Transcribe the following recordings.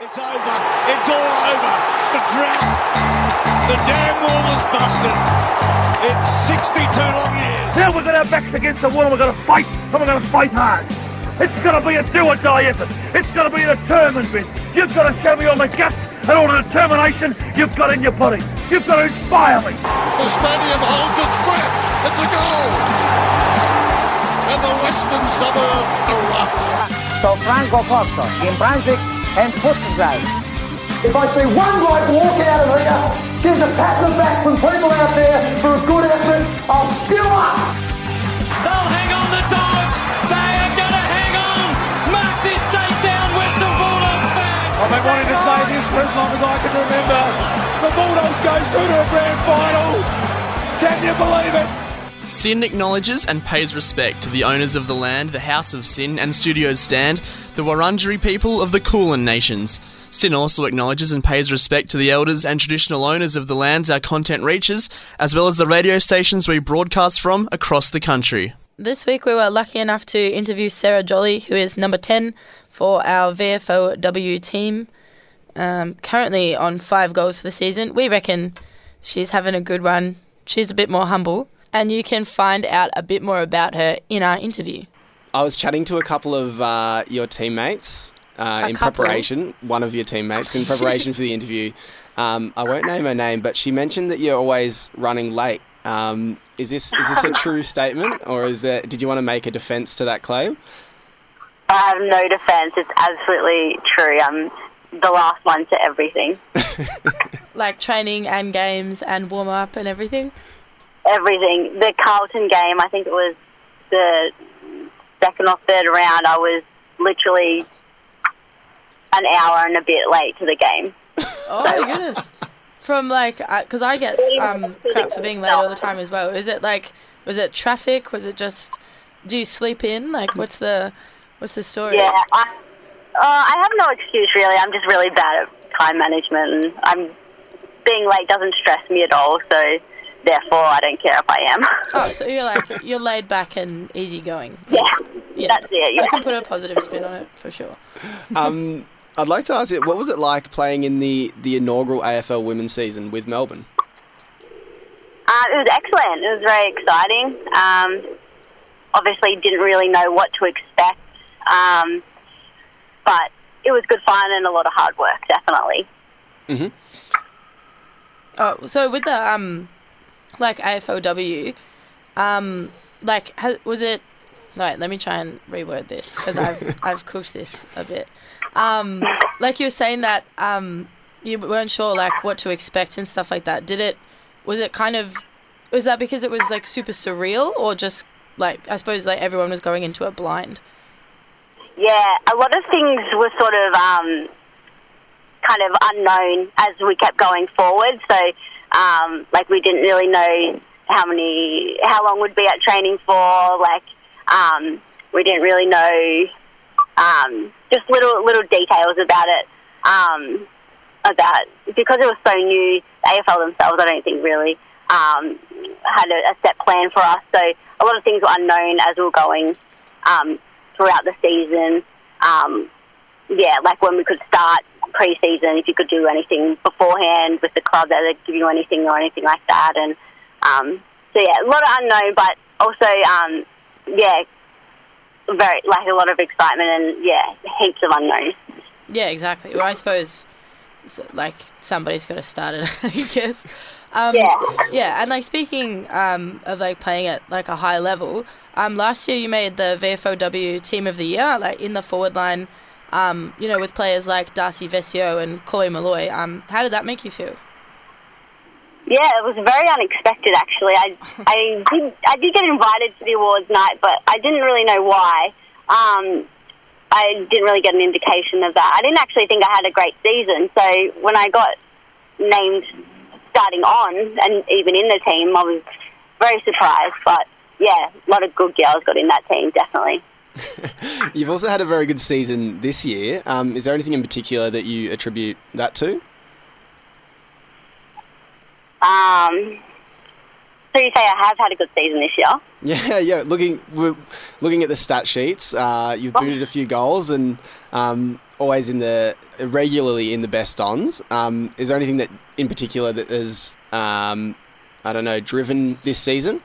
It's over. It's all over. The drought. The damn wall was busted. It's 62 long years. Now we're going to have backs against the wall and we're going to fight and we're going to fight hard. It's going to be a do or die effort. It's going to be a determined bit. You've got to show me all the guts and all the determination you've got in your body. You've got to inspire me. The stadium holds its breath. It's a goal. And the western suburbs erupt. Sto Franco Pozzo in Brunswick and Footscray. If I see one bloke walk out of here, gives a pat on the back from people out there for a good effort, I'll spill up. They'll hang on the dogs. They are going to hang on. Mark this date down, Western Bulldogs fans. I've been wanting to say this for as long as I can remember. The Bulldogs goes through to a grand final. SYN acknowledges and pays respect to the owners of the land the House of SYN and Studios stand, the Wurundjeri people of the Kulin Nations. SYN also acknowledges and pays respect to the elders and traditional owners of the lands our content reaches, as well as the radio stations we broadcast from across the country. This week we were lucky enough to interview Sarah Jolly, who is number 10 for our VFLW team. Um, currently on five goals for the season. We reckon she's having a good run. She's a bit more humble. And you can find out a bit more about her in our interview. I was chatting to a couple of uh, your teammates uh, in couple? preparation, one of your teammates in preparation for the interview. Um, I won't name her name, but she mentioned that you're always running late. Um, is this is this a true statement, or is there? Did you want to make a defence to that claim? I have no defence. It's absolutely true. I'm the last one to everything. Like training and games and warm up and everything. Everything. The Carlton game, I think it was the second or third round, I was literally an hour and a bit late to the game. Oh my goodness. From like, because I get um, crap for being late all the time as well. Is it like, was it traffic? Was it just, do you sleep in? Like, what's the, what's the story? Yeah, I, uh, I have no excuse really. I'm just really bad at time management, and I'm being late doesn't stress me at all. So therefore, I don't care if I am. Oh, so you're like, you're laid back and easygoing. yeah, Yeah. that's it. I Yeah. can put a positive spin on it for sure. Um, I'd like to ask you, what was it like playing in the, the inaugural AFL Women's season with Melbourne? Uh, it was excellent. It was very exciting. Um, obviously, didn't really know what to expect, um, but it was good fun and a lot of hard work, definitely. Mhm. Oh, so with the um, like AFLW, um, like ha- was it? Right, let me try and reword this because I've I've cooked this a bit. Um, like you were saying that um, you weren't sure like what to expect and stuff like that. Did it? Was it kind of? Was that because it was like super surreal or just like I suppose like everyone was going into it blind? Yeah, a lot of things were sort of um, kind of unknown as we kept going forward. So, um, like, we didn't really know how many, how long we'd be at training for. Like, um, we didn't really know um, just little little details about it. Um, about because it was so new, AFL themselves, I don't think really um, had a, a set plan for us. So a lot of things were unknown as we were going um, throughout the season. Um, yeah, like when we could start pre-season, if you could do anything beforehand with the club, that they'd give you anything or anything like that. And um, so yeah, a lot of unknown, but also um, yeah, very like a lot of excitement and yeah, heaps of unknowns. Yeah, exactly. Well, I suppose like somebody's got to start it, I guess. Um, Yeah. Yeah, and like speaking um, of like playing at like a high level, um, last year you made the VFLW Team of the Year, like in the forward line. Um, you know, with players like Darcy Vescio and Chloe Molloy. Um, how did that make you feel? Yeah, it was very unexpected actually. I I did I did get invited to the awards night, but I didn't really know why. Um, I didn't really get an indication of that. I didn't actually think I had a great season. So when I got named starting on and even in the team, I was very surprised. But yeah, a lot of good girls got in that team, definitely. You've also had a very good season this year. Um, is there anything in particular that you attribute that to? Um, so you say I have had a good season this year? Yeah, yeah. Looking we're looking at the stat sheets, uh, you've booted a few goals, and um, always in the regularly in the best ons. Um, is there anything that in particular that has um, I don't know driven this season?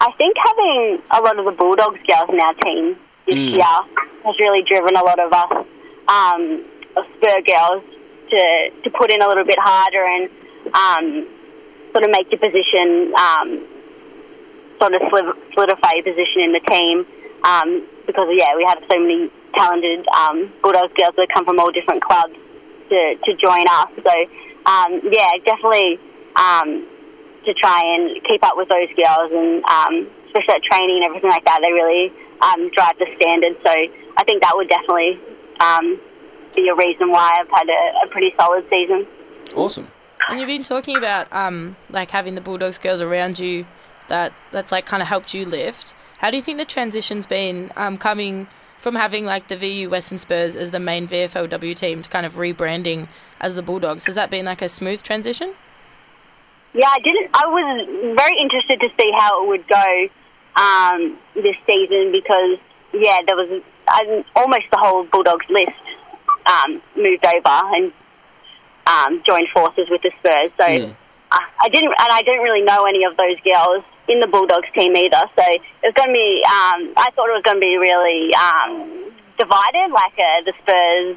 I think having a lot of the Bulldogs girls in our team this Mm. year has really driven a lot of us um, Spur girls to, to put in a little bit harder and um, sort of make your position, um, sort of solid- solidify your position in the team. Um, because, yeah, we have so many talented um, Bulldogs girls that come from all different clubs to, to join us. So, um, yeah, definitely um, to try and keep up with those girls and um, especially at training and everything like that, they really um, drive the standard. So I think that would definitely um, be a reason why I've had a, a pretty solid season. Awesome. And you've been talking about um, like having the Bulldogs girls around you that that's like kind of helped you lift. How do you think the transition's been um, coming from having like the VU Western Spurs as the main VFLW team to kind of rebranding as the Bulldogs? Has that been like a smooth transition? Yeah, I didn't. I was very interested to see how it would go um, this season because yeah, there was um, almost the whole Bulldogs list um, moved over and um, joined forces with the Spurs. So Mm. uh, I didn't, and I didn't really know any of those girls in the Bulldogs team either. So it was going to be. Um, I thought it was going to be really um, divided, like uh, the Spurs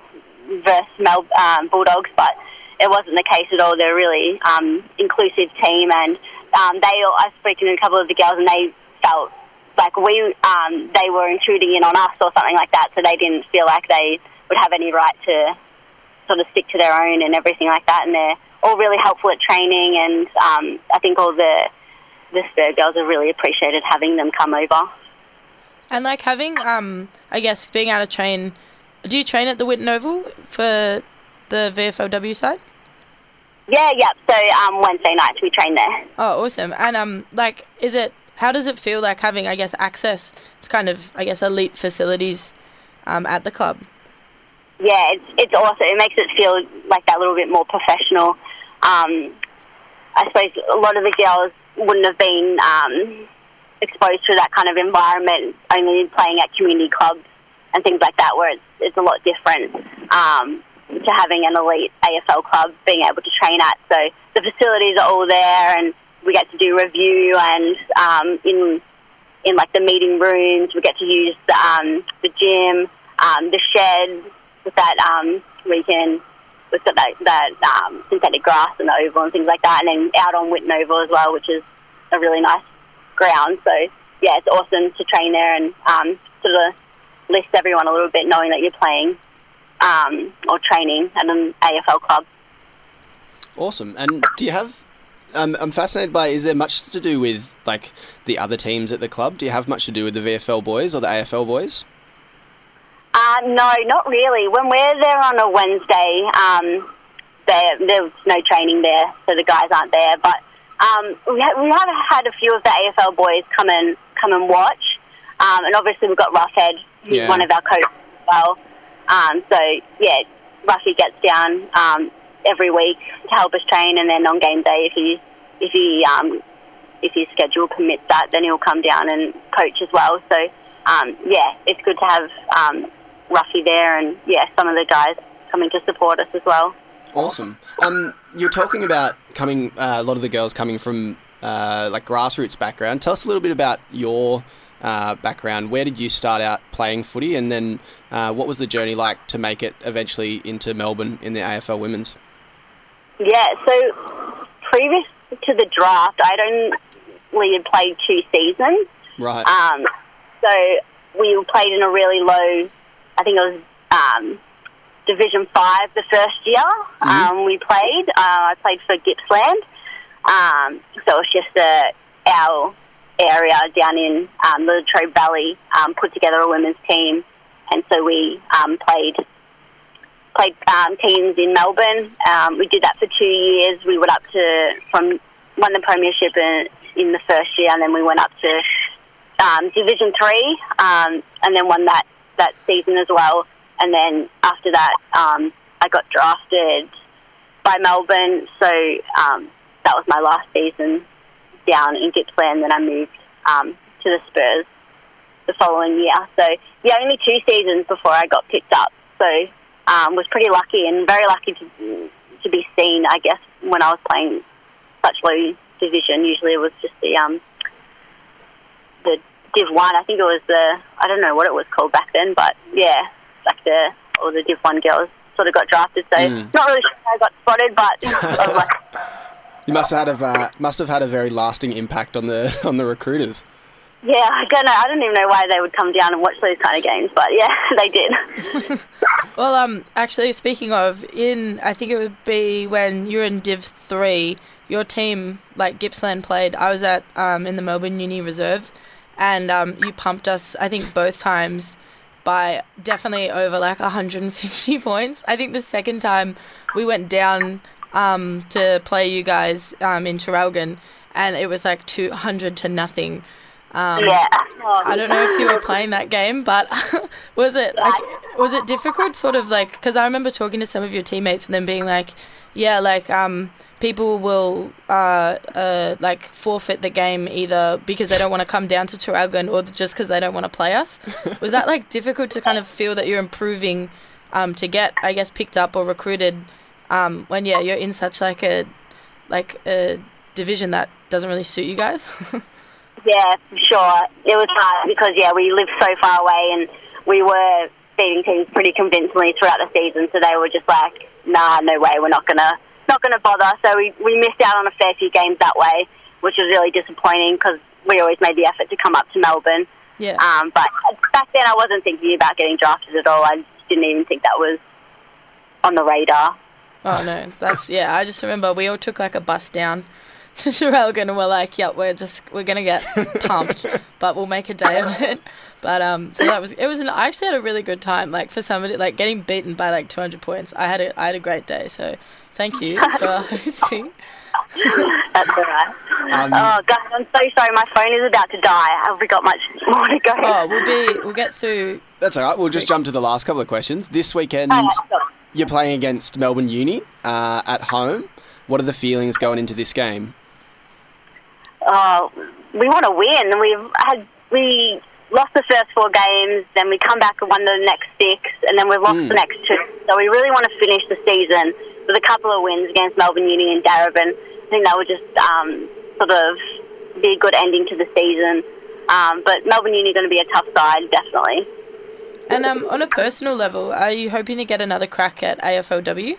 versus Mel um, Bulldogs, but it wasn't the case at all. They're a really um, inclusive team, and um, they. all- I've spoken to a couple of the girls, and they felt like we um, they were intruding in on us or something like that. So they didn't feel like they would have any right to sort of stick to their own and everything like that. And they're all really helpful at training, and um, I think all the the Spur girls have really appreciated having them come over. And like having, um, I guess, being able to train. Do you train at the Whitten Oval for the VFLW side? Yeah, yeah. So um, Wednesday nights we train there. Oh, awesome! And um, like, is it? How does it feel like having, I guess, access to kind of, I guess, elite facilities um, at the club? yeah, it's it's awesome. It makes it feel like that little bit more professional. Um, I suppose a lot of the girls wouldn't have been um, exposed to that kind of environment only playing at community clubs and things like that, where it's it's a lot different um, to having an elite AFL club being able to train at. So the facilities are all there, and we get to do review and um, in in like the meeting rooms, we get to use the, um, the gym, um, the shed with that um, we can got that, that um, synthetic grass and the oval and things like that, and then out on Whitten Oval as well, which is a really nice ground. So yeah, it's awesome to train there and um, sort of list everyone a little bit, knowing that you're playing um, or training at an AFL club. Awesome. And do you have? Um, I'm fascinated by. Is there much to do with like the other teams at the club? Do you have much to do with the VFL boys or the AFL boys? Um, no, not really. When we're there on a Wednesday, um, there, there's no training there, so the guys aren't there. But um, we, ha- we have had a few of the AFL boys come and come and watch, um, and obviously we've got Roughead, who's Yeah. one of our coaches as well. Um, so yeah, Ruffy gets down um, every week to help us train, and then on game day, if he if he um, if his schedule permits that, then he'll come down and coach as well. So um, yeah, it's good to have um, Ruffy there, and yeah, some of the guys coming to support us as well. Awesome. Um, you're talking about coming. Uh, a lot of the girls coming from uh, like grassroots background. Tell us a little bit about your uh, background. Where did you start out playing footy, and then uh, what was the journey like to make it eventually into Melbourne in the AFL Women's? Yeah, so previous to the draft, I'd only had played two seasons. Right. Um, so we played in a really low, I think it was um, Division Five the first year um, we played. Uh, I played for Gippsland. Um, so it was just uh, our area down in um, the Latrobe Valley um, put together a women's team, and so we um, played played um, teams in Melbourne. Um, we did that for two years. We went up to from won the premiership in, in the first year, and then we went up to um, Division Three, um, and then won that that season as well. And then after that, um, I got drafted by Melbourne, so um, that was my last season down in Gippsland. Then I moved um, to the Spurs the following year. So yeah, only two seasons before I got picked up So um, was pretty lucky and very lucky to to be seen. I guess when I was playing such low division, usually it was just the um, the Div One. I think it was the I don't know what it was called back then, but yeah, like the or the Div One girls sort of got drafted. So Mm. not really sure how I got spotted, but I was like, You must have had a, uh, must have had a very lasting impact on the on the recruiters. yeah, I don't know. I don't even know why they would come down and watch those kind of games, but yeah, they did. Well, um, actually, speaking of, in I think it would be when you were in Div Three, your team like Gippsland played. I was at um in the Melbourne Uni reserves, and um you pumped us. I think both times by definitely over like 150 points. I think the second time we went down um to play you guys um in Traralgon, and it was like 200 to nothing. Um, yeah. I don't know if you were playing that game, but was it like was it difficult? Sort of like because I remember talking to some of your teammates and them being like, yeah, like um, people will uh, uh, like forfeit the game either because they don't want to come down to Traralgon or just because they don't want to play us. Was that like difficult to kind of feel that you're improving um, to get, I guess, picked up or recruited um, when yeah you're in such like a like a division that doesn't really suit you guys? Yeah, for sure. It was hard because yeah, we lived so far away and we were beating teams pretty convincingly throughout the season. So they were just like, nah, no way, we're not gonna not gonna bother. So we we missed out on a fair few games that way, which was really disappointing because we always made the effort to come up to Melbourne. yeah. Um, but back then, I wasn't thinking about getting drafted at all. I didn't even think that was on the radar. Oh no, that's yeah. I just remember we all took like a bus down to Traralgon and we're like, "Yep, we're just we're gonna get pumped, but we'll make a day of it." But um, so that was it was. An, I actually had a really good time. Like for somebody like getting beaten by like 200 points, I had a I had a great day. So thank you for hosting. That's all right. Um, oh, guys, I'm so sorry. My phone is about to die. Have we got much more to go? Oh, we'll be we'll get through. That's all right. We'll just jump to the last couple of questions. This weekend, Oh, sure. You're playing against Melbourne Uni uh, at home. What are the feelings going into this game? Oh, we want to win. We've had we lost the first four games, then we come back and won the next six, and then we've lost Mm. the next two. So we really want to finish the season with a couple of wins against Melbourne Uni and Darebin. I think that would just um, sort of be a good ending to the season. Um, but Melbourne Uni is going to be a tough side, definitely. And um, on a personal level, are you hoping to get another crack at AFLW?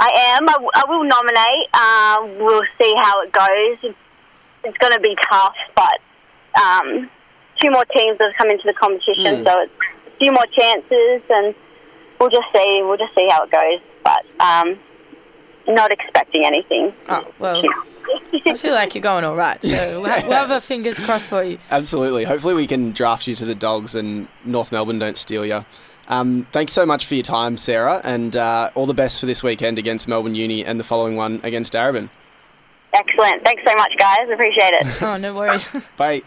I am. I, w- I will nominate. Um, we'll see how it goes. It's, going to be tough, but um, two more teams have come into the competition, Mm. so it's a few more chances, and we'll just see. We'll just see how it goes. But um, not expecting anything. Oh well, I feel like you're going all right. So we'll have, we'll have our fingers crossed for you. Absolutely. Hopefully, we can draft you to the Dogs and North Melbourne don't steal you. Um, thanks so much for your time, Sarah, and uh, all the best for this weekend against Melbourne Uni and the following one against Darebin. Excellent. Thanks so much, guys. Appreciate it. Oh no worries. Bye.